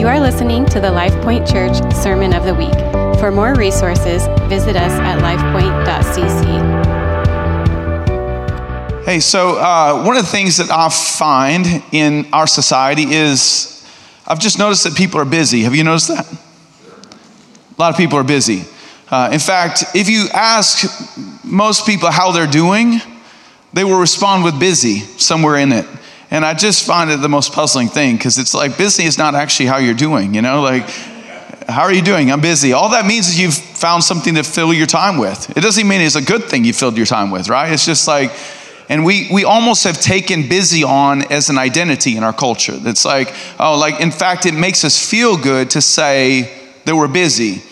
You are listening to the LifePoint Church Sermon of the Week. For more resources, visit us at lifepoint.cc. Hey, so uh, one of the things that I find in our society is I've just noticed that people are busy. Have you noticed that? A lot of people are busy. Uh, in fact, if you ask most people how they're doing, they will respond with busy somewhere in it. And I just find it the most puzzling thing because it's like busy is not actually how you're doing, you know? Like, how are you doing? I'm busy. All that means is you've found something to fill your time with. It doesn't mean it's a good thing you filled your time with, right? It's just like, and we, we almost have taken busy on as an identity in our culture. That's like, oh, like, in fact, it makes us feel good to say that we're busy.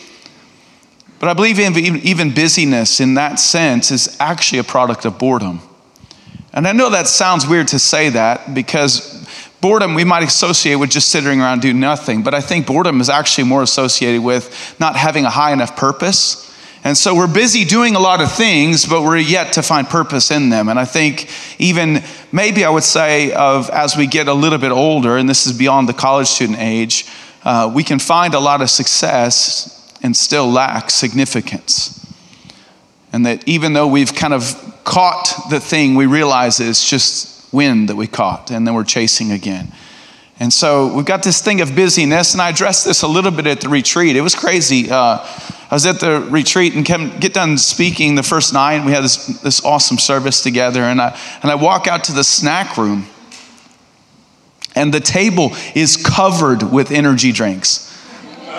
But I believe even busyness in that sense is actually a product of boredom. And I know that sounds weird to say that because boredom we might associate with just sitting around doing nothing, but I think boredom is actually more associated with not having a high enough purpose. And so we're busy doing a lot of things, but we're yet to find purpose in them. And I think even maybe I would say of as we get a little bit older, and this is beyond the college student age, uh, we can find a lot of success and still lack significance. And that even though we've kind of caught the thing, we realize it's just wind that we caught, and then we're chasing again. And so we've got this thing of busyness, and I addressed this a little bit at the retreat. It was crazy. Uh, I was at the retreat and came, get done speaking the first night, we had this, this awesome service together. And I, and I walk out to the snack room, and the table is covered with energy drinks.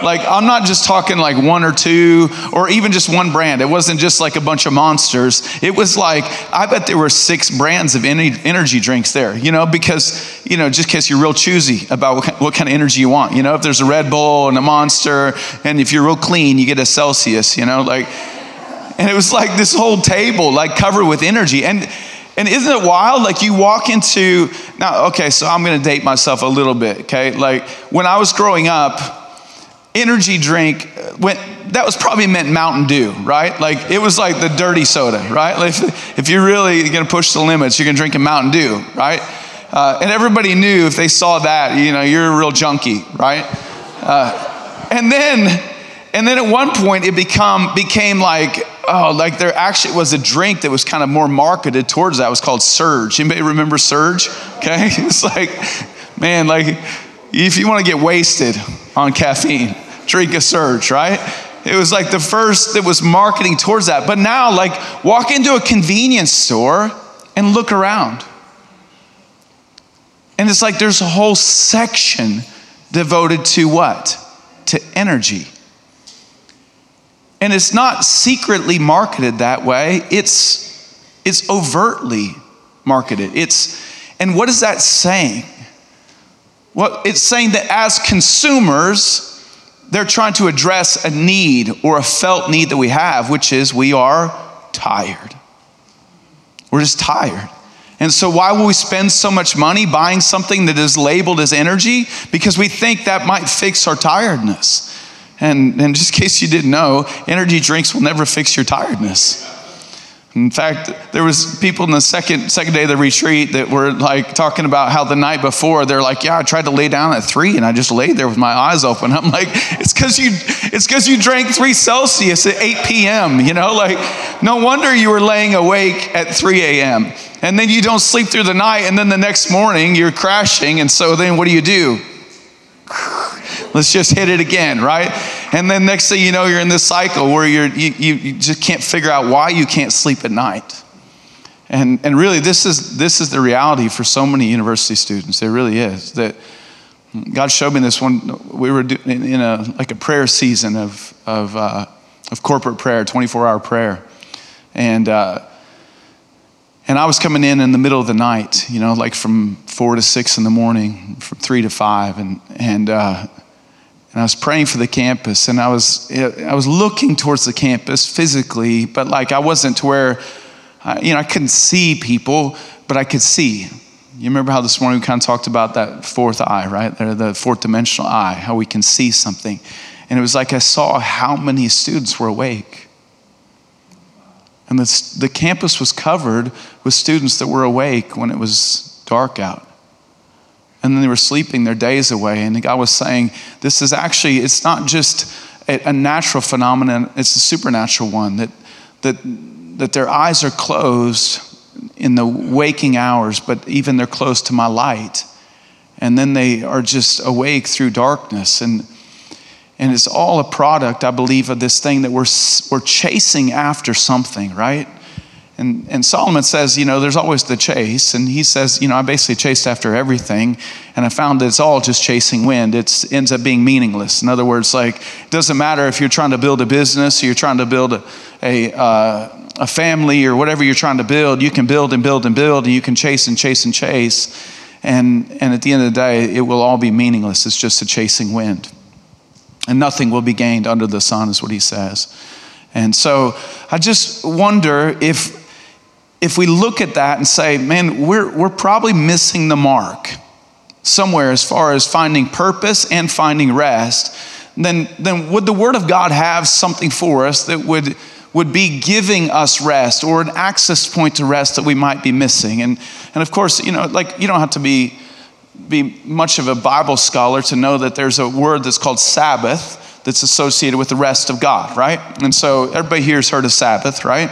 Like, I'm not just talking like one or two or even just one brand. It wasn't just like a bunch of monsters. It was like, I bet there were six brands of energy drinks there, you know, because, you know, just in case you're real choosy about what kind of energy you want. You know, if there's a Red Bull and a Monster, and if you're real clean, you get a Celsius, you know, like, and it was like this whole table, like covered with energy. And, and isn't it wild? Like you walk into, now, okay, so I'm gonna date myself a little bit, okay? Like when I was growing up, energy drink when that was probably meant mountain dew right? Like it was like the dirty soda right? Like if, if you're really going to push the limits you're going to drink a mountain dew right? Uh, and everybody knew if they saw that you know you're a real junkie right? Uh, and then and then at one point it become became like oh like there actually was a drink that was kind of more marketed towards that. It was called surge. Anybody remember surge? Okay? It's like man like if you want to get wasted on caffeine, drink a surge, right? It was like the first that was marketing towards that. But now, like, walk into a convenience store and look around. And it's like there's a whole section devoted to what? To energy. And it's not secretly marketed that way, it's, it's overtly marketed. It's, and what is that saying? Well, it's saying that as consumers, they're trying to address a need or a felt need that we have, which is we are tired. We're just tired. And so, why will we spend so much money buying something that is labeled as energy? Because we think that might fix our tiredness. And, and just in case you didn't know, energy drinks will never fix your tiredness. In fact, there was people in the second second day of the retreat that were like talking about how the night before they're like, "Yeah, I tried to lay down at three, and I just laid there with my eyes open." I'm like, "It's because you, it's because you drank three Celsius at 8 p.m. You know, like, no wonder you were laying awake at 3 a.m. And then you don't sleep through the night, and then the next morning you're crashing, and so then what do you do? Let's just hit it again, right? And then next thing you know, you're in this cycle where you're, you, you, you just can't figure out why you can't sleep at night. And, and really, this is, this is the reality for so many university students. It really is. That God showed me this one. We were in a, like a prayer season of, of, uh, of corporate prayer, 24 hour prayer. And, uh, and I was coming in in the middle of the night, you know, like from four to six in the morning, from three to five. And, and, uh, and I was praying for the campus, and I was I was looking towards the campus physically, but like I wasn't to where, I, you know, I couldn't see people, but I could see. You remember how this morning we kind of talked about that fourth eye, right? The fourth dimensional eye, how we can see something, and it was like I saw how many students were awake, and the the campus was covered with students that were awake when it was dark out. And then they were sleeping their days away. And God was saying, This is actually, it's not just a, natural phenomenon, it's a supernatural one that, that, that their eyes are closed in the waking hours, but even they're close to my light. And then they are just awake through darkness. And, and it's all a product, I believe, of this thing that we're, we're chasing after something, right? And, and Solomon says, you know, there's always the chase. And he says, you know, I basically chased after everything. And I found that it's all just chasing wind. It ends up being meaningless. In other words, like, it doesn't matter if you're trying to build a business or you're trying to build a, a, uh, a family or whatever you're trying to build. You can build and build and build, and you can chase and chase and chase. And, and at the end of the day, it will all be meaningless. It's just a chasing wind. And nothing will be gained under the sun, is what he says. And so I just wonder if if we look at that and say, man, we're, we're probably missing the mark somewhere as far as finding purpose and finding rest, then, then would the Word of God have something for us that would, would be giving us rest or an access point to rest that we might be missing? And, and of course, you know, like you don't have to be, be much of a Bible scholar to know that there's a word that's called Sabbath that's associated with the rest of God, right? And so everybody here has heard of Sabbath, right?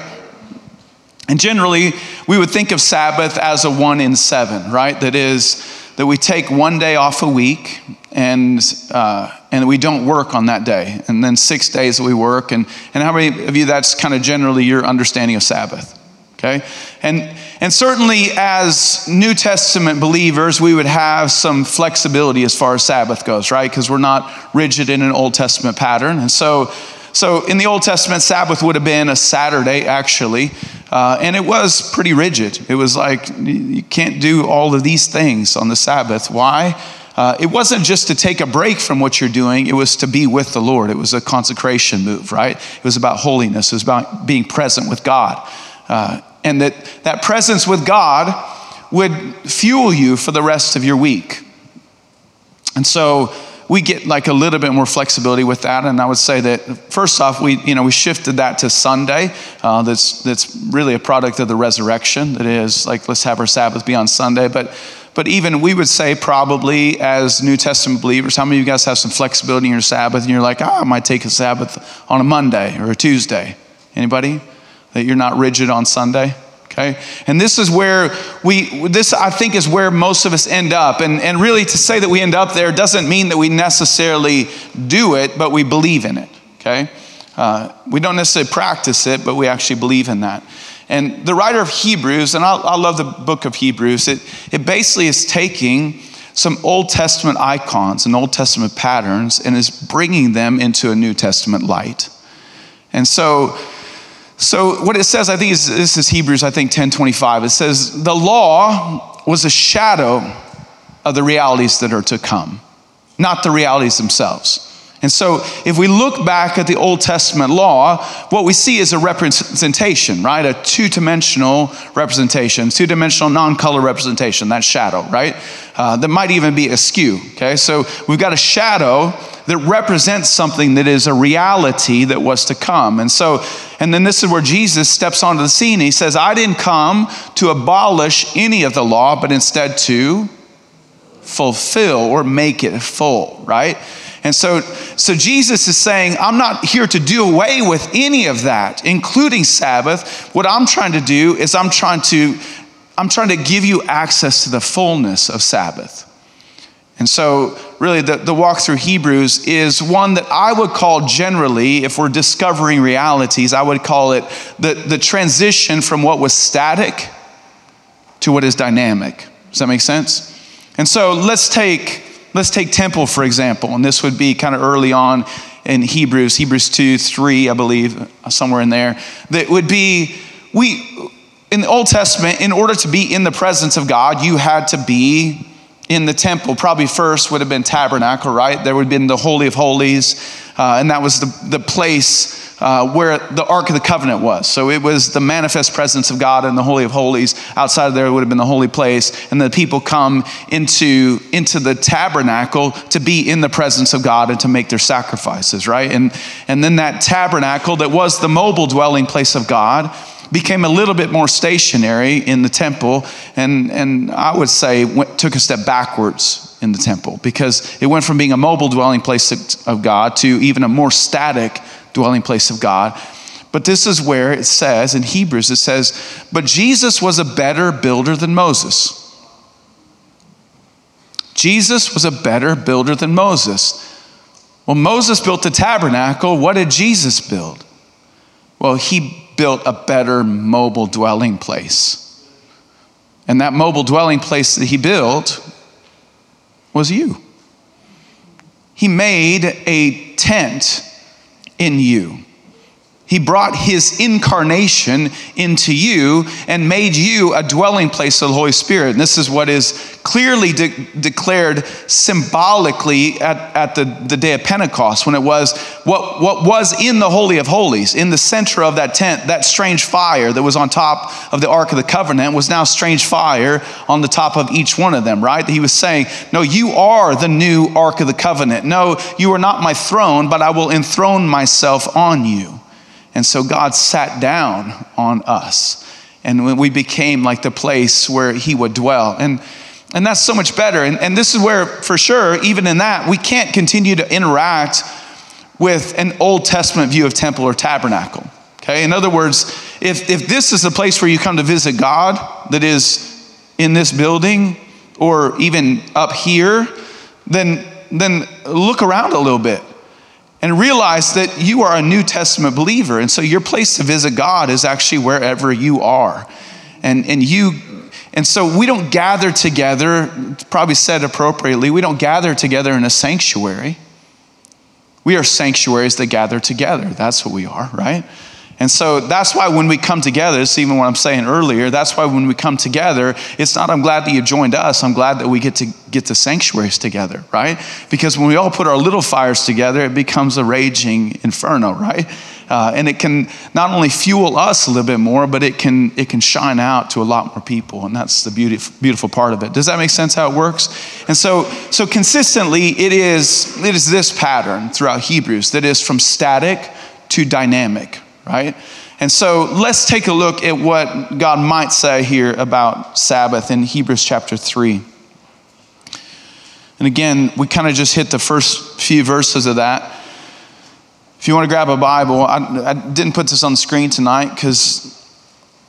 And generally, we would think of Sabbath as a one in seven, right? That is, that we take one day off a week and, uh, and we don't work on that day. And then six days we work. And, and how many of you, that's kind of generally your understanding of Sabbath? Okay? And, and certainly, as New Testament believers, we would have some flexibility as far as Sabbath goes, right? Because we're not rigid in an Old Testament pattern. And so, so in the Old Testament, Sabbath would have been a Saturday, actually. Uh, and it was pretty rigid. It was like, you can't do all of these things on the Sabbath. Why? Uh, it wasn't just to take a break from what you're doing, it was to be with the Lord. It was a consecration move, right? It was about holiness, it was about being present with God. Uh, and that, that presence with God would fuel you for the rest of your week. And so, we get like a little bit more flexibility with that. And I would say that first off, we, you know, we shifted that to Sunday. Uh, that's, that's really a product of the resurrection. That is like, let's have our Sabbath be on Sunday. But, but even we would say probably as New Testament believers, how many of you guys have some flexibility in your Sabbath and you're like, oh, I might take a Sabbath on a Monday or a Tuesday? Anybody? That you're not rigid on Sunday? Okay? And this is where we, this I think is where most of us end up. And, and really to say that we end up there doesn't mean that we necessarily do it, but we believe in it. Okay? Uh, we don't necessarily practice it, but we actually believe in that. And the writer of Hebrews, and I, I love the book of Hebrews, it, it basically is taking some Old Testament icons and Old Testament patterns and is bringing them into a New Testament light. And so, so what it says, I think is, this is Hebrews, I think 1025. It says, the law was a shadow of the realities that are to come, not the realities themselves. And so, if we look back at the Old Testament law, what we see is a representation, right? A two dimensional representation, two dimensional non color representation, that shadow, right? Uh, that might even be askew, okay? So, we've got a shadow that represents something that is a reality that was to come. And so, and then this is where Jesus steps onto the scene. He says, I didn't come to abolish any of the law, but instead to fulfill or make it full, right? And so, so Jesus is saying, I'm not here to do away with any of that, including Sabbath. What I'm trying to do is I'm trying to, I'm trying to give you access to the fullness of Sabbath. And so, really, the, the walk through Hebrews is one that I would call generally, if we're discovering realities, I would call it the, the transition from what was static to what is dynamic. Does that make sense? And so, let's take, let's take temple, for example, and this would be kind of early on in Hebrews, Hebrews 2, 3, I believe, somewhere in there, that would be, we, in the Old Testament, in order to be in the presence of God, you had to be in the temple, probably first would have been tabernacle, right? There would have been the Holy of Holies, uh, and that was the, the place uh, where the Ark of the Covenant was. So it was the manifest presence of God in the Holy of Holies. Outside of there would have been the holy place, and the people come into, into the tabernacle to be in the presence of God and to make their sacrifices, right? And, and then that tabernacle that was the mobile dwelling place of God became a little bit more stationary in the temple, and, and I would say went, took a step backwards in the temple because it went from being a mobile dwelling place of God to even a more static dwelling place of God. But this is where it says in Hebrews, it says, But Jesus was a better builder than Moses. Jesus was a better builder than Moses. Well, Moses built the tabernacle. What did Jesus build? Well, he built a better mobile dwelling place. And that mobile dwelling place that he built was you. He made a tent in you. He brought his incarnation into you and made you a dwelling place of the Holy Spirit. And this is what is clearly de- declared symbolically at, at the, the day of Pentecost when it was what, what was in the Holy of Holies, in the center of that tent, that strange fire that was on top of the Ark of the Covenant was now strange fire on the top of each one of them, right? He was saying, No, you are the new Ark of the Covenant. No, you are not my throne, but I will enthrone myself on you. And so God sat down on us. And we became like the place where He would dwell. And, and that's so much better. And, and this is where, for sure, even in that, we can't continue to interact with an Old Testament view of temple or tabernacle. Okay? In other words, if, if this is the place where you come to visit God, that is in this building or even up here, then, then look around a little bit and realize that you are a New Testament believer. And so your place to visit God is actually wherever you are. And, and you, and so we don't gather together, probably said appropriately, we don't gather together in a sanctuary. We are sanctuaries that gather together. That's what we are, right? And so that's why when we come together, it's even what I'm saying earlier, that's why when we come together, it's not, I'm glad that you joined us. I'm glad that we get to get the sanctuaries together, right? Because when we all put our little fires together, it becomes a raging inferno, right? Uh, and it can not only fuel us a little bit more, but it can, it can shine out to a lot more people. And that's the beautiful, beautiful part of it. Does that make sense how it works? And so, so consistently, it is, it is this pattern throughout Hebrews that is from static to dynamic, right? And so let's take a look at what God might say here about Sabbath in Hebrews chapter 3. And again, we kind of just hit the first few verses of that. If you want to grab a Bible, I, I didn't put this on the screen tonight because,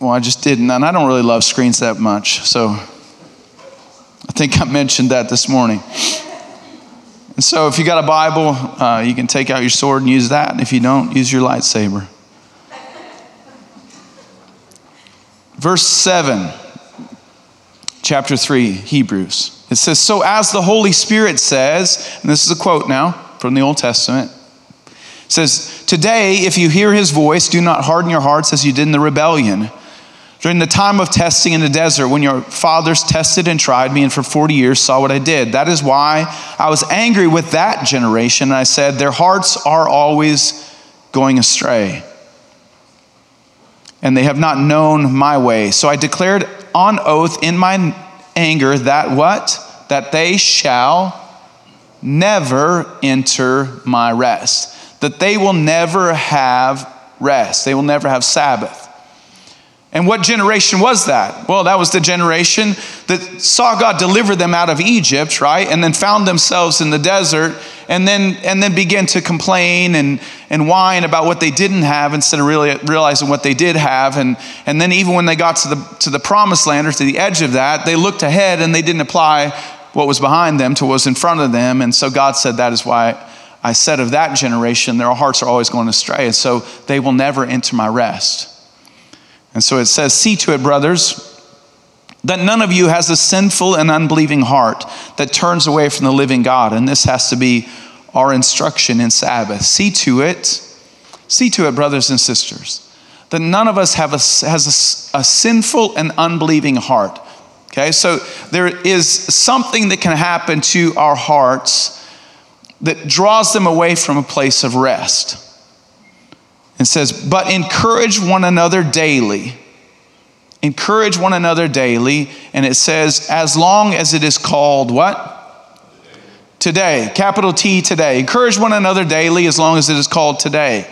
well, I just didn't. And I don't really love screens that much. So I think I mentioned that this morning. And so if you got a Bible, uh, you can take out your sword and use that. And if you don't, use your lightsaber. Verse 7, chapter 3, Hebrews. It says, So as the Holy Spirit says, and this is a quote now from the Old Testament, says, Today, if you hear his voice, do not harden your hearts as you did in the rebellion. During the time of testing in the desert, when your fathers tested and tried me, and for 40 years saw what I did. That is why I was angry with that generation, and I said, Their hearts are always going astray and they have not known my way. So I declared on oath in my anger that what? That they shall never enter my rest. That they will never have rest. They will never have Sabbath. And what generation was that? Well, that was the generation that saw God deliver them out of Egypt, right? And then found themselves in the desert and then, and then began to complain and, and whine about what they didn't have instead of really realizing what they did have. And, and then even when they got to the, to the promised land or to the edge of that, they looked ahead and they didn't apply what was behind them to what was in front of them. And so God said, That is why I said of that generation, their hearts are always going astray. And so they will never enter my rest. And so it says, See to it, brothers, that none of you has a sinful and unbelieving heart that turns away from the living God. And this has to be our instruction in Sabbath. See to it, see to it, brothers and sisters, that none of us have a, has a, a sinful and unbelieving heart. Okay, so there is something that can happen to our hearts that draws them away from a place of rest. It says, but encourage one another daily. Encourage one another daily. And it says, as long as it is called what? Today. Capital T today. Encourage one another daily as long as it is called today.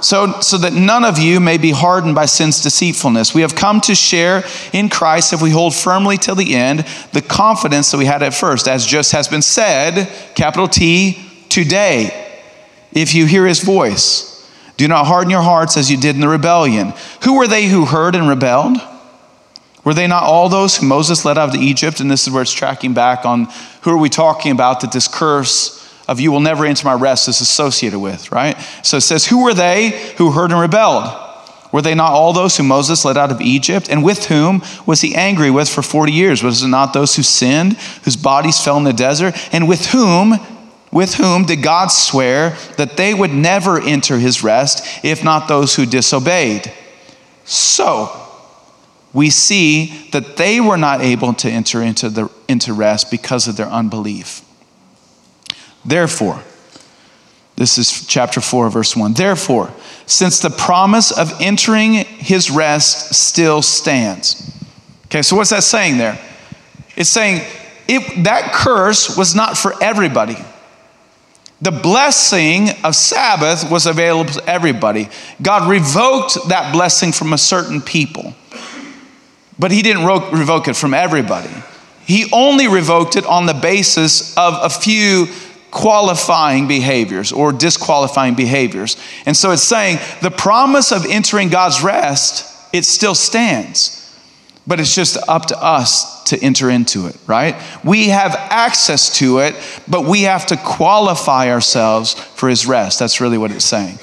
so, so that none of you may be hardened by sin's deceitfulness. We have come to share in Christ if we hold firmly till the end the confidence that we had at first, as just has been said, capital T, today. If you hear his voice, do not harden your hearts as you did in the rebellion. Who were they who heard and rebelled? Were they not all those who Moses led out of Egypt? And this is where it's tracking back on who are we talking about that this curse of you will never enter my rest is associated with, right? So it says, Who were they who heard and rebelled? Were they not all those whom Moses led out of Egypt? And with whom was he angry with for 40 years? Was it not those who sinned, whose bodies fell in the desert? And with whom, with whom did God swear that they would never enter his rest, if not those who disobeyed? So, we see that they were not able to enter into, the, into rest because of their unbelief. Therefore, this is chapter 4, verse 1. Therefore, since the promise of entering his rest still stands. Okay, so what's that saying there? It's saying it, that curse was not for everybody. The blessing of Sabbath was available to everybody. God revoked that blessing from a certain people, but He didn't revoke it from everybody. He only revoked it on the basis of a few qualifying behaviors or disqualifying behaviors. And so it's saying the promise of entering God's rest, it still stands. But it's just up to us to enter into it, right? We have access to it, but we have to qualify ourselves for his rest. That's really what it's saying.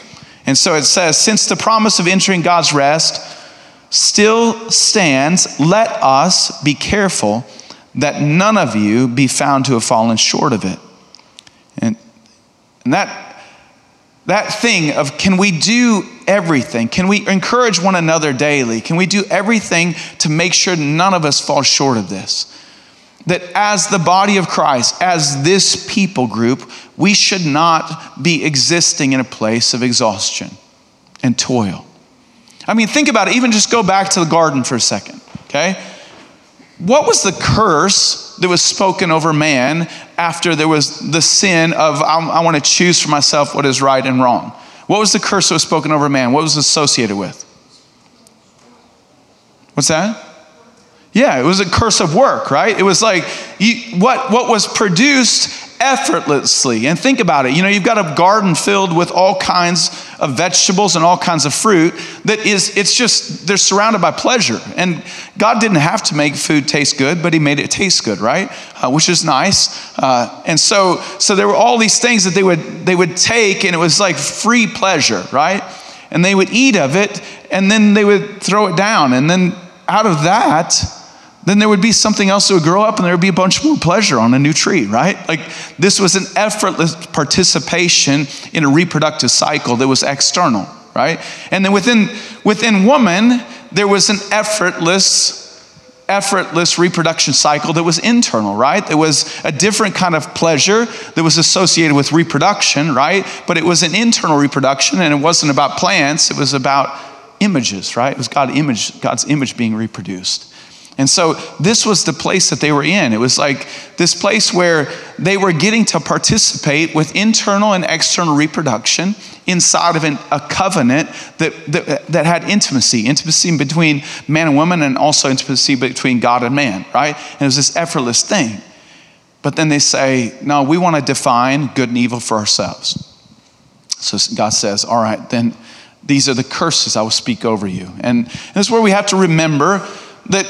And so it says, since the promise of entering God's rest still stands, let us be careful that none of you be found to have fallen short of it. And, and that, that thing of can we do everything? Can we encourage one another daily? Can we do everything to make sure none of us fall short of this? That as the body of Christ, as this people group, we should not be existing in a place of exhaustion and toil. I mean, think about it. Even just go back to the garden for a second, okay? What was the curse that was spoken over man after there was the sin of, I, I want to choose for myself what is right and wrong? What was the curse that was spoken over man? What was associated with? What's that? Yeah, it was a curse of work, right? It was like you, what, what was produced effortlessly. And think about it. You know, you've got a garden filled with all kinds of vegetables and all kinds of fruit that is, it's just, they're surrounded by pleasure. And God didn't have to make food taste good, but He made it taste good, right? Uh, which is nice. Uh, and so, so there were all these things that they would, they would take, and it was like free pleasure, right? And they would eat of it, and then they would throw it down. And then out of that, then there would be something else that would grow up and there would be a bunch more pleasure on a new tree, right? Like this was an effortless participation in a reproductive cycle that was external, right? And then within within woman, there was an effortless effortless reproduction cycle that was internal, right? There was a different kind of pleasure that was associated with reproduction, right? But it was an internal reproduction and it wasn't about plants, it was about images, right? It was God image, God's image being reproduced. And so this was the place that they were in. It was like this place where they were getting to participate with internal and external reproduction inside of an, a covenant that, that, that had intimacy intimacy between man and woman, and also intimacy between God and man, right? And it was this effortless thing. But then they say, no, we want to define good and evil for ourselves. So God says, all right, then these are the curses I will speak over you. And, and this is where we have to remember that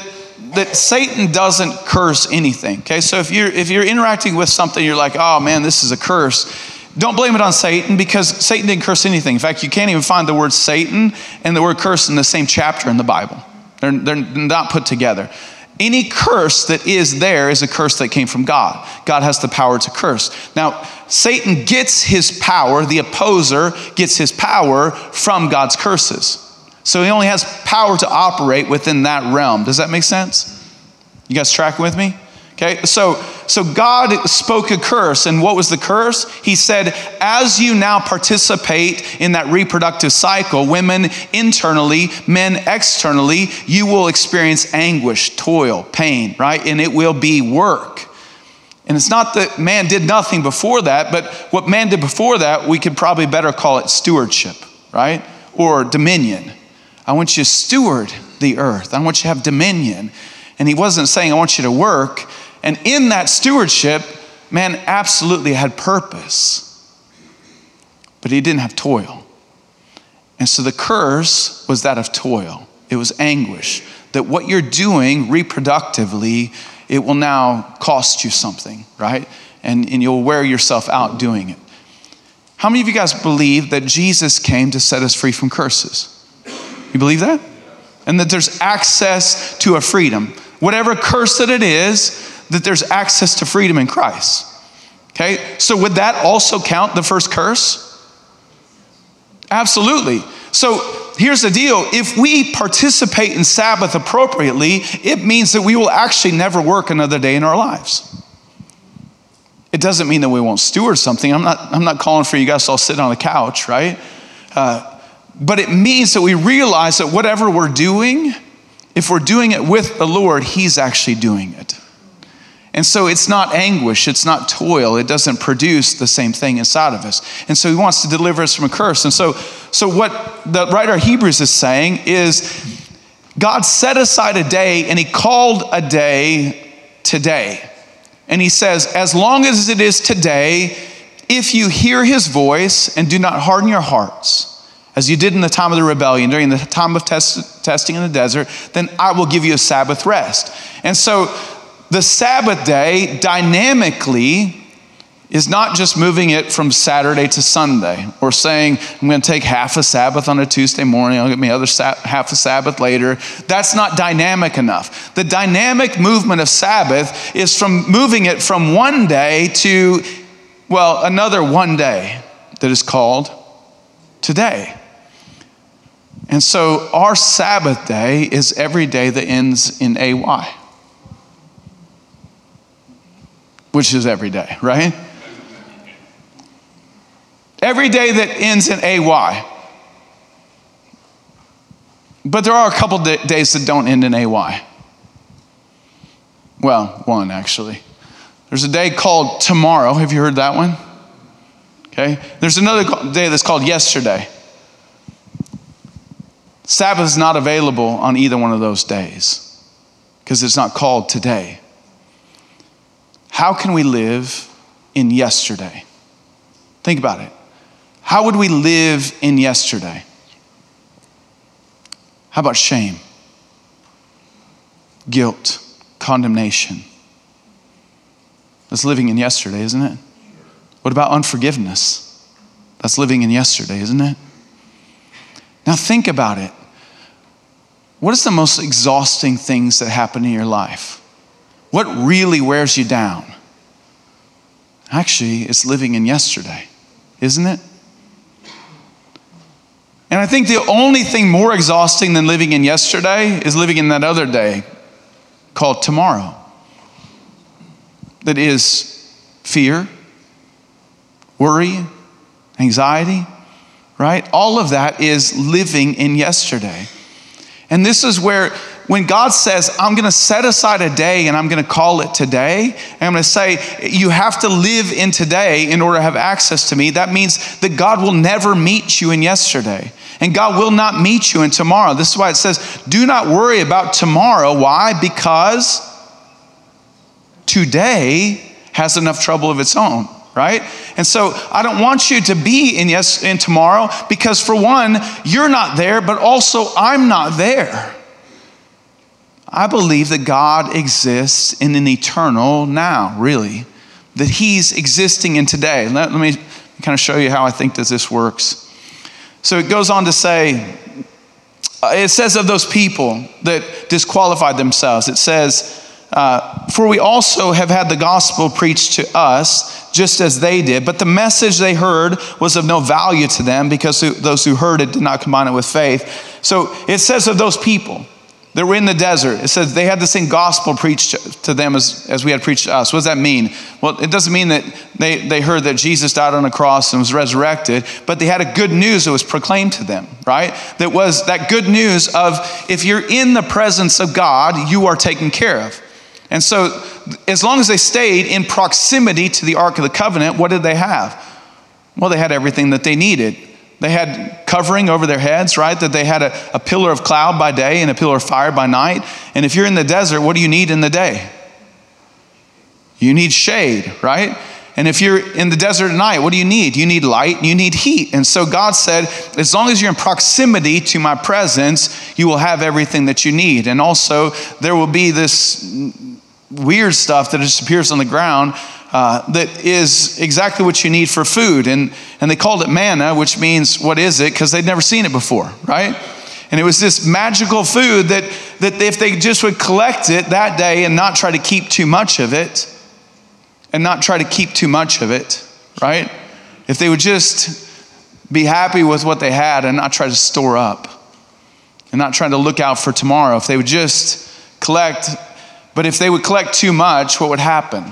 that Satan doesn't curse anything. Okay, so if you're if you're interacting with something, you're like, oh man, this is a curse. Don't blame it on Satan because Satan didn't curse anything. In fact, you can't even find the word Satan and the word curse in the same chapter in the Bible. They're, they're not put together. Any curse that is there is a curse that came from God. God has the power to curse. Now, Satan gets his power, the opposer gets his power from God's curses. So he only has power to operate within that realm. Does that make sense? You guys tracking with me? Okay, so so God spoke a curse, and what was the curse? He said, as you now participate in that reproductive cycle, women internally, men externally, you will experience anguish, toil, pain, right? And it will be work. And it's not that man did nothing before that, but what man did before that, we could probably better call it stewardship, right? or dominion. I want you to steward the earth. I want you to have dominion. And he wasn't saying, I want you to work. And in that stewardship, man absolutely had purpose, but he didn't have toil. And so the curse was that of toil, it was anguish. That what you're doing reproductively, it will now cost you something, right? And, and you'll wear yourself out doing it. How many of you guys believe that Jesus came to set us free from curses? You believe that? And that there's access to a freedom. Whatever curse that it is, that there's access to freedom in Christ. Okay? So would that also count the first curse? Absolutely. So here's the deal if we participate in Sabbath appropriately, it means that we will actually never work another day in our lives. It doesn't mean that we won't steward something. I'm not, I'm not calling for you guys to all sit on the couch, right? Uh, but it means that we realize that whatever we're doing, if we're doing it with the Lord, He's actually doing it. And so it's not anguish, it's not toil, it doesn't produce the same thing inside of us. And so he wants to deliver us from a curse. And so, so what the writer of Hebrews is saying is God set aside a day and he called a day today. And he says, as long as it is today, if you hear his voice and do not harden your hearts, as you did in the time of the rebellion, during the time of test, testing in the desert, then I will give you a Sabbath rest. And so the Sabbath day dynamically is not just moving it from Saturday to Sunday or saying, I'm going to take half a Sabbath on a Tuesday morning, I'll get my other half a Sabbath later. That's not dynamic enough. The dynamic movement of Sabbath is from moving it from one day to, well, another one day that is called today. And so our Sabbath day is every day that ends in AY. which is every day, right? Every day that ends in AY. But there are a couple days that don't end in AY. Well, one actually. There's a day called tomorrow. Have you heard that one? Okay. There's another day that's called yesterday. Sabbath is not available on either one of those days because it's not called today. How can we live in yesterday? Think about it. How would we live in yesterday? How about shame? Guilt, condemnation. That's living in yesterday, isn't it? What about unforgiveness? That's living in yesterday, isn't it? Now think about it. What is the most exhausting things that happen in your life? What really wears you down? Actually, it's living in yesterday, isn't it? And I think the only thing more exhausting than living in yesterday is living in that other day called tomorrow. That is fear, worry, anxiety, right? All of that is living in yesterday. And this is where when God says, I'm going to set aside a day and I'm going to call it today, and I'm going to say, you have to live in today in order to have access to me, that means that God will never meet you in yesterday. And God will not meet you in tomorrow. This is why it says, do not worry about tomorrow. Why? Because today has enough trouble of its own right? And so I don't want you to be in yes in tomorrow because for one, you're not there, but also I'm not there. I believe that God exists in an eternal now, really, that He's existing in today. Let, let me kind of show you how I think that this works. So it goes on to say, uh, it says of those people that disqualified themselves, it says, uh, For we also have had the gospel preached to us, just as they did, but the message they heard was of no value to them because those who heard it did not combine it with faith. So it says of those people, they were in the desert. It says they had the same gospel preached to them as, as we had preached to us. What does that mean? Well, it doesn't mean that they, they heard that Jesus died on a cross and was resurrected, but they had a good news that was proclaimed to them, right? That was that good news of if you're in the presence of God, you are taken care of. And so, as long as they stayed in proximity to the Ark of the Covenant, what did they have? Well, they had everything that they needed. They had covering over their heads, right? That they had a, a pillar of cloud by day and a pillar of fire by night. And if you're in the desert, what do you need in the day? You need shade, right? And if you're in the desert at night, what do you need? You need light you need heat. And so God said, as long as you're in proximity to my presence, you will have everything that you need. And also, there will be this weird stuff that just appears on the ground uh, that is exactly what you need for food. And, and they called it manna, which means, what is it? Because they'd never seen it before, right? And it was this magical food that, that if they just would collect it that day and not try to keep too much of it, and not try to keep too much of it, right? If they would just be happy with what they had and not try to store up and not try to look out for tomorrow, if they would just collect, but if they would collect too much, what would happen?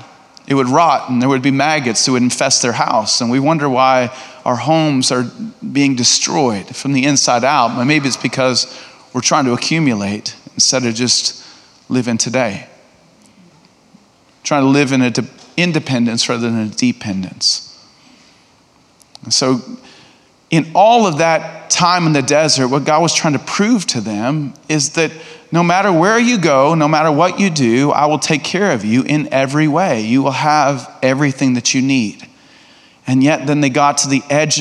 It would rot and there would be maggots that would infest their house. And we wonder why our homes are being destroyed from the inside out. Maybe it's because we're trying to accumulate instead of just living today. Trying to live in a de- independence rather than a dependence. And so, in all of that time in the desert, what God was trying to prove to them is that no matter where you go, no matter what you do, I will take care of you in every way. You will have everything that you need. And yet, then they got to the edge,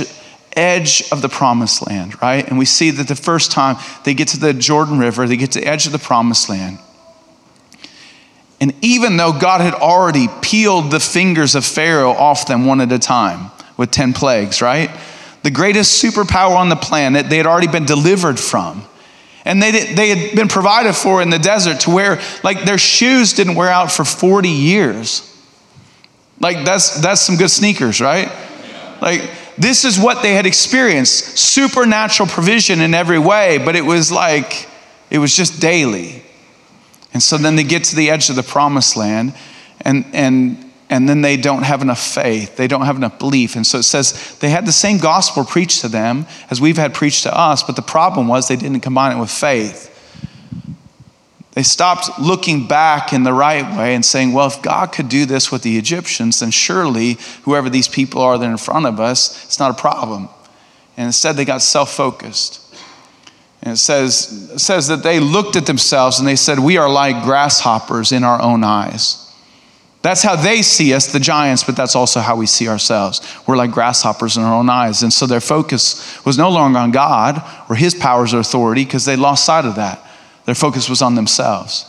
edge of the promised land, right? And we see that the first time they get to the Jordan River, they get to the edge of the promised land. And even though God had already peeled the fingers of Pharaoh off them one at a time with 10 plagues, right? The greatest superpower on the planet, they had already been delivered from. And they, did, they had been provided for in the desert to where, like, their shoes didn't wear out for 40 years. Like, that's, that's some good sneakers, right? Like, this is what they had experienced supernatural provision in every way, but it was like, it was just daily. And so then they get to the edge of the promised land, and, and and then they don't have enough faith. They don't have enough belief. And so it says they had the same gospel preached to them as we've had preached to us, but the problem was they didn't combine it with faith. They stopped looking back in the right way and saying, well, if God could do this with the Egyptians, then surely whoever these people are that are in front of us, it's not a problem. And instead, they got self focused. And it says, it says that they looked at themselves and they said, We are like grasshoppers in our own eyes. That's how they see us, the giants, but that's also how we see ourselves. We're like grasshoppers in our own eyes. And so their focus was no longer on God or his powers or authority because they lost sight of that. Their focus was on themselves.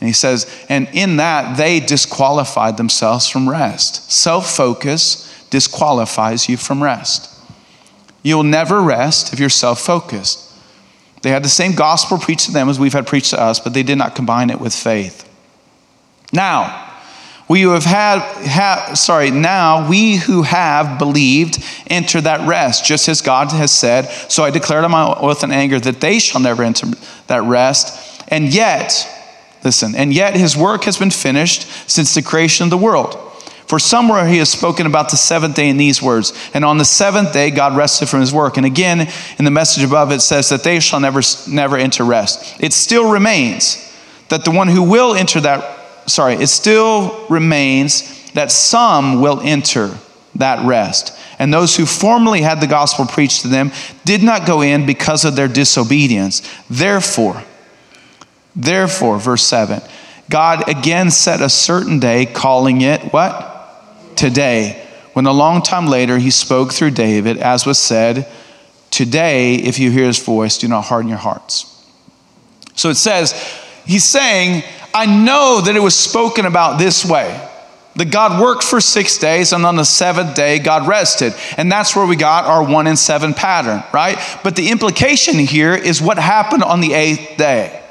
And he says, and in that, they disqualified themselves from rest. Self focus disqualifies you from rest. You'll never rest if you're self focused. They had the same gospel preached to them as we've had preached to us, but they did not combine it with faith. Now, we who have had, have, sorry, now we who have believed enter that rest, just as God has said. So I declared on my oath and anger that they shall never enter that rest. And yet, listen, and yet his work has been finished since the creation of the world. For somewhere he has spoken about the seventh day in these words. And on the seventh day, God rested from his work. And again, in the message above, it says that they shall never, never enter rest. It still remains that the one who will enter that sorry, it still remains that some will enter that rest. And those who formerly had the gospel preached to them did not go in because of their disobedience. Therefore, therefore, verse 7, God again set a certain day, calling it what? Today. When a long time later he spoke through David, as was said, Today, if you hear his voice, do not harden your hearts. So it says, he's saying, I know that it was spoken about this way that God worked for six days, and on the seventh day, God rested. And that's where we got our one in seven pattern, right? But the implication here is what happened on the eighth day.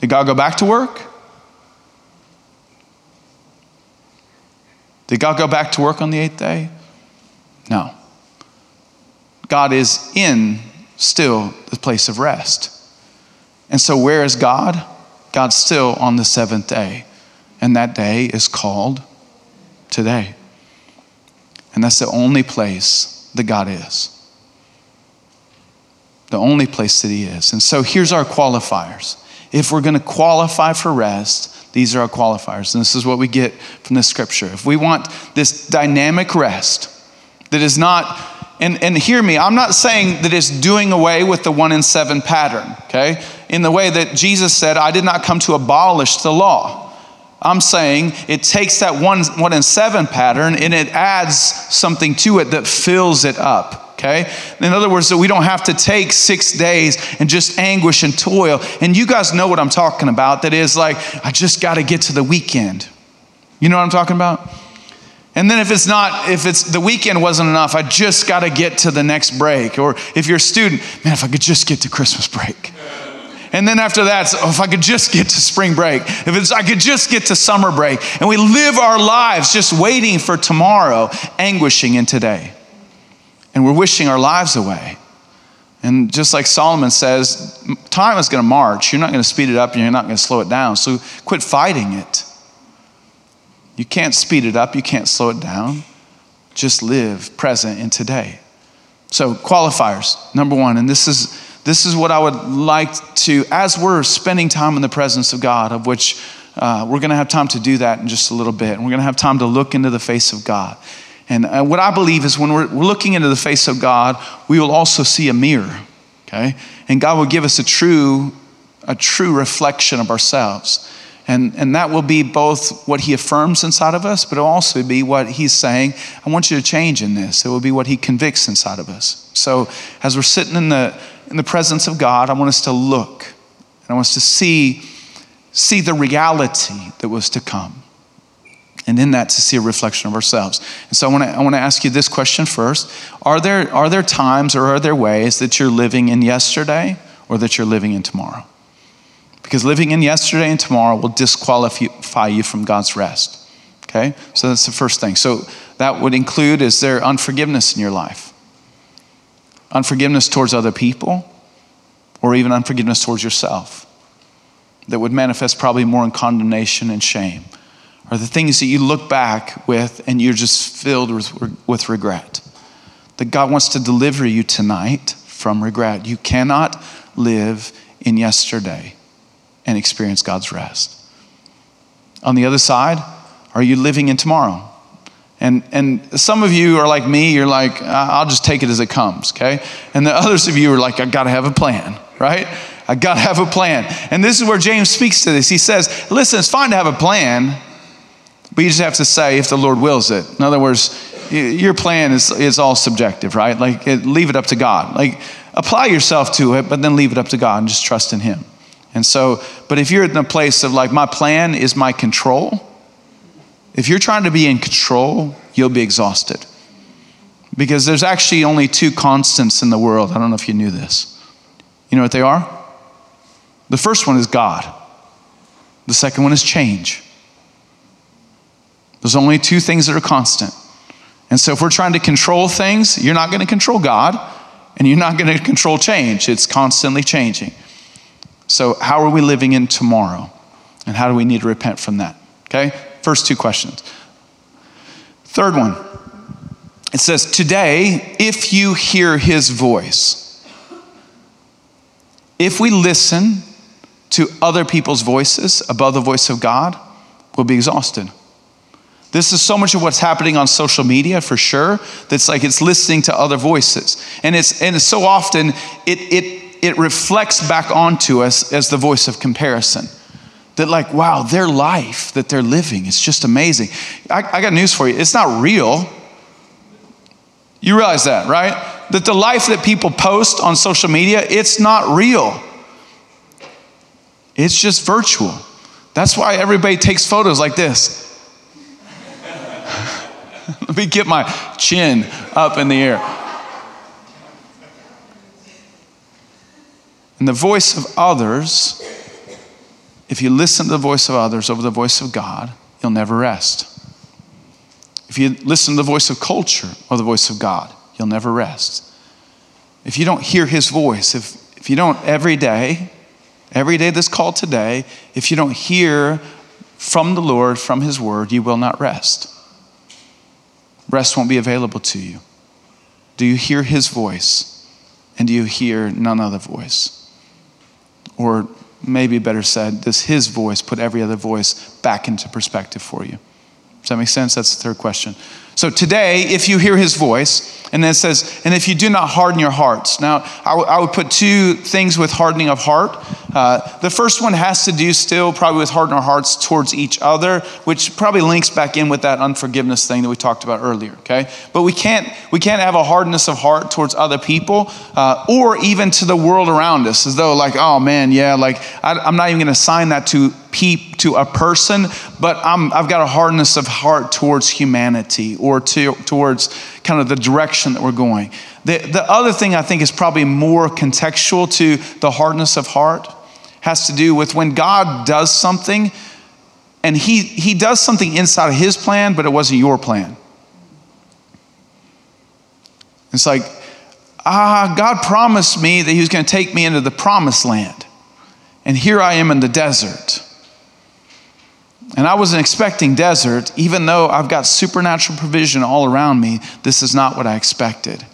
Did God go back to work? Did God go back to work on the eighth day? No. God is in still the place of rest. And so, where is God? God's still on the seventh day. And that day is called today. And that's the only place that God is. The only place that He is. And so, here's our qualifiers. If we're going to qualify for rest, these are our qualifiers. And this is what we get from this scripture. If we want this dynamic rest, that is not, and, and hear me, I'm not saying that it's doing away with the one in seven pattern, okay? In the way that Jesus said, I did not come to abolish the law. I'm saying it takes that one, one in seven pattern and it adds something to it that fills it up. Okay? In other words, that we don't have to take six days and just anguish and toil. And you guys know what I'm talking about. That is like, I just got to get to the weekend. You know what I'm talking about? And then if it's not, if it's the weekend wasn't enough, I just got to get to the next break. Or if you're a student, man, if I could just get to Christmas break. And then after that, so if I could just get to spring break, if it's, I could just get to summer break. And we live our lives just waiting for tomorrow, anguishing in today. And we're wishing our lives away. And just like Solomon says, time is going to march. You're not going to speed it up and you're not going to slow it down. So quit fighting it. You can't speed it up, you can't slow it down. Just live present in today. So, qualifiers, number one, and this is this is what I would like to, as we're spending time in the presence of God, of which uh, we're going to have time to do that in just a little bit. And we're going to have time to look into the face of God. And uh, what I believe is when we're, looking into the face of God, we will also see a mirror, okay? And God will give us a true, a true reflection of ourselves. And, and that will be both what he affirms inside of us, but it'll also be what he's saying, I want you to change in this. It will be what he convicts inside of us. So as we're sitting in the, in the presence of God, I want us to look and I want us to see, see the reality that was to come. And in that, to see a reflection of ourselves. And so I want to, I want to ask you this question first are there, are there times or are there ways that you're living in yesterday or that you're living in tomorrow? Because living in yesterday and tomorrow will disqualify you from God's rest. Okay? So that's the first thing. So that would include is there unforgiveness in your life? Unforgiveness towards other people, or even unforgiveness towards yourself that would manifest probably more in condemnation and shame are the things that you look back with and you're just filled with, with regret. That God wants to deliver you tonight from regret. You cannot live in yesterday and experience God's rest. On the other side, are you living in tomorrow? And, and some of you are like me, you're like, I'll just take it as it comes, okay? And the others of you are like, I gotta have a plan, right? I gotta have a plan. And this is where James speaks to this. He says, listen, it's fine to have a plan, but you just have to say if the Lord wills it. In other words, your plan is, is all subjective, right? Like, it, leave it up to God. Like, apply yourself to it, but then leave it up to God and just trust in Him. And so, but if you're in a place of like, my plan is my control, if you're trying to be in control, you'll be exhausted. Because there's actually only two constants in the world. I don't know if you knew this. You know what they are? The first one is God, the second one is change. There's only two things that are constant. And so if we're trying to control things, you're not going to control God and you're not going to control change. It's constantly changing. So, how are we living in tomorrow? And how do we need to repent from that? Okay? First two questions. Third one it says, Today, if you hear his voice, if we listen to other people's voices above the voice of God, we'll be exhausted. This is so much of what's happening on social media for sure. That's like it's listening to other voices. And it's and so often it it it reflects back onto us as the voice of comparison. That, like, wow, their life that they're living is just amazing. I, I got news for you it's not real. You realize that, right? That the life that people post on social media, it's not real. It's just virtual. That's why everybody takes photos like this. Let me get my chin up in the air. And the voice of others, if you listen to the voice of others over the voice of God, you'll never rest. If you listen to the voice of culture or the voice of God, you'll never rest. If you don't hear his voice, if, if you don't every day, every day this call today, if you don't hear from the Lord, from his word, you will not rest. Rest won't be available to you. Do you hear his voice? And do you hear none other voice? Or maybe better said, does his voice put every other voice back into perspective for you? Does that make sense? That's the third question. So today, if you hear his voice, and then it says, and if you do not harden your hearts. Now, I, w- I would put two things with hardening of heart. Uh, the first one has to do still probably with hardening our hearts towards each other, which probably links back in with that unforgiveness thing that we talked about earlier. Okay, but we can't we can't have a hardness of heart towards other people uh, or even to the world around us, as though like, oh man, yeah, like I, I'm not even going to assign that to peep to a person, but I'm, I've got a hardness of heart towards humanity or to, towards kind of the direction that we're going. The, the other thing I think is probably more contextual to the hardness of heart has to do with when God does something and he, he does something inside of his plan, but it wasn't your plan. It's like, ah, God promised me that he was going to take me into the promised land. And here I am in the desert. And I wasn't expecting desert, even though I've got supernatural provision all around me. This is not what I expected.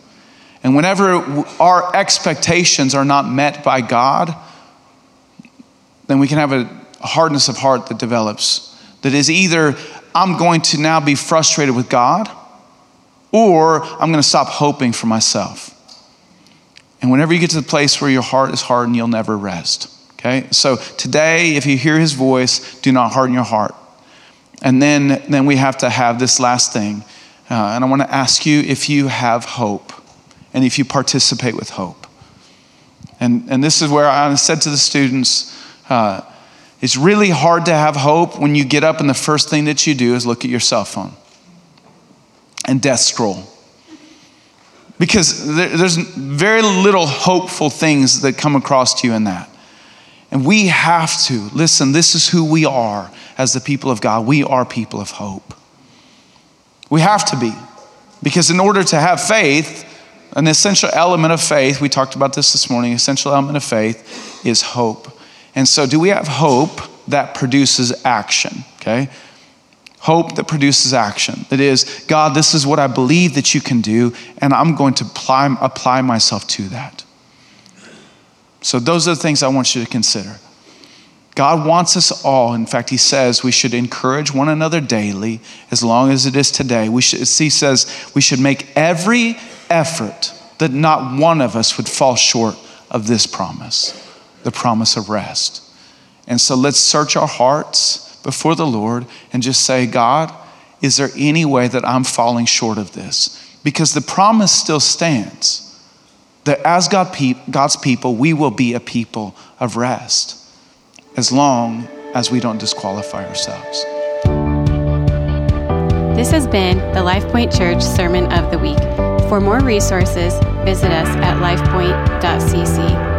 And whenever our expectations are not met by God, then we can have a hardness of heart that develops. That is either I'm going to now be frustrated with God, or I'm going to stop hoping for myself. And whenever you get to the place where your heart is hardened, you'll never rest. Okay? So today, if you hear his voice, do not harden your heart. And then, then we have to have this last thing. Uh, and I want to ask you if you have hope and if you participate with hope. And, and this is where I said to the students, uh, it's really hard to have hope when you get up and the first thing that you do is look at your cell phone and death scroll. Because there, there's very little hopeful things that come across to you in that. And we have to, listen, this is who we are as the people of God. We are people of hope. We have to be. Because in order to have faith, an essential element of faith, we talked about this this morning, essential element of faith is hope. And so, do we have hope that produces action? Okay? Hope that produces action. That is, God, this is what I believe that you can do, and I'm going to apply, apply myself to that. So, those are the things I want you to consider. God wants us all. In fact, He says we should encourage one another daily, as long as it is today. We should, he says we should make every effort that not one of us would fall short of this promise, the promise of rest. And so let's search our hearts before the Lord and just say, God, is there any way that I'm falling short of this? Because the promise still stands that as God pe- God's people, we will be a people of rest as long as we don't disqualify ourselves. This has been the LifePoint Church Sermon of the Week. For more resources, visit us at lifepoint.cc.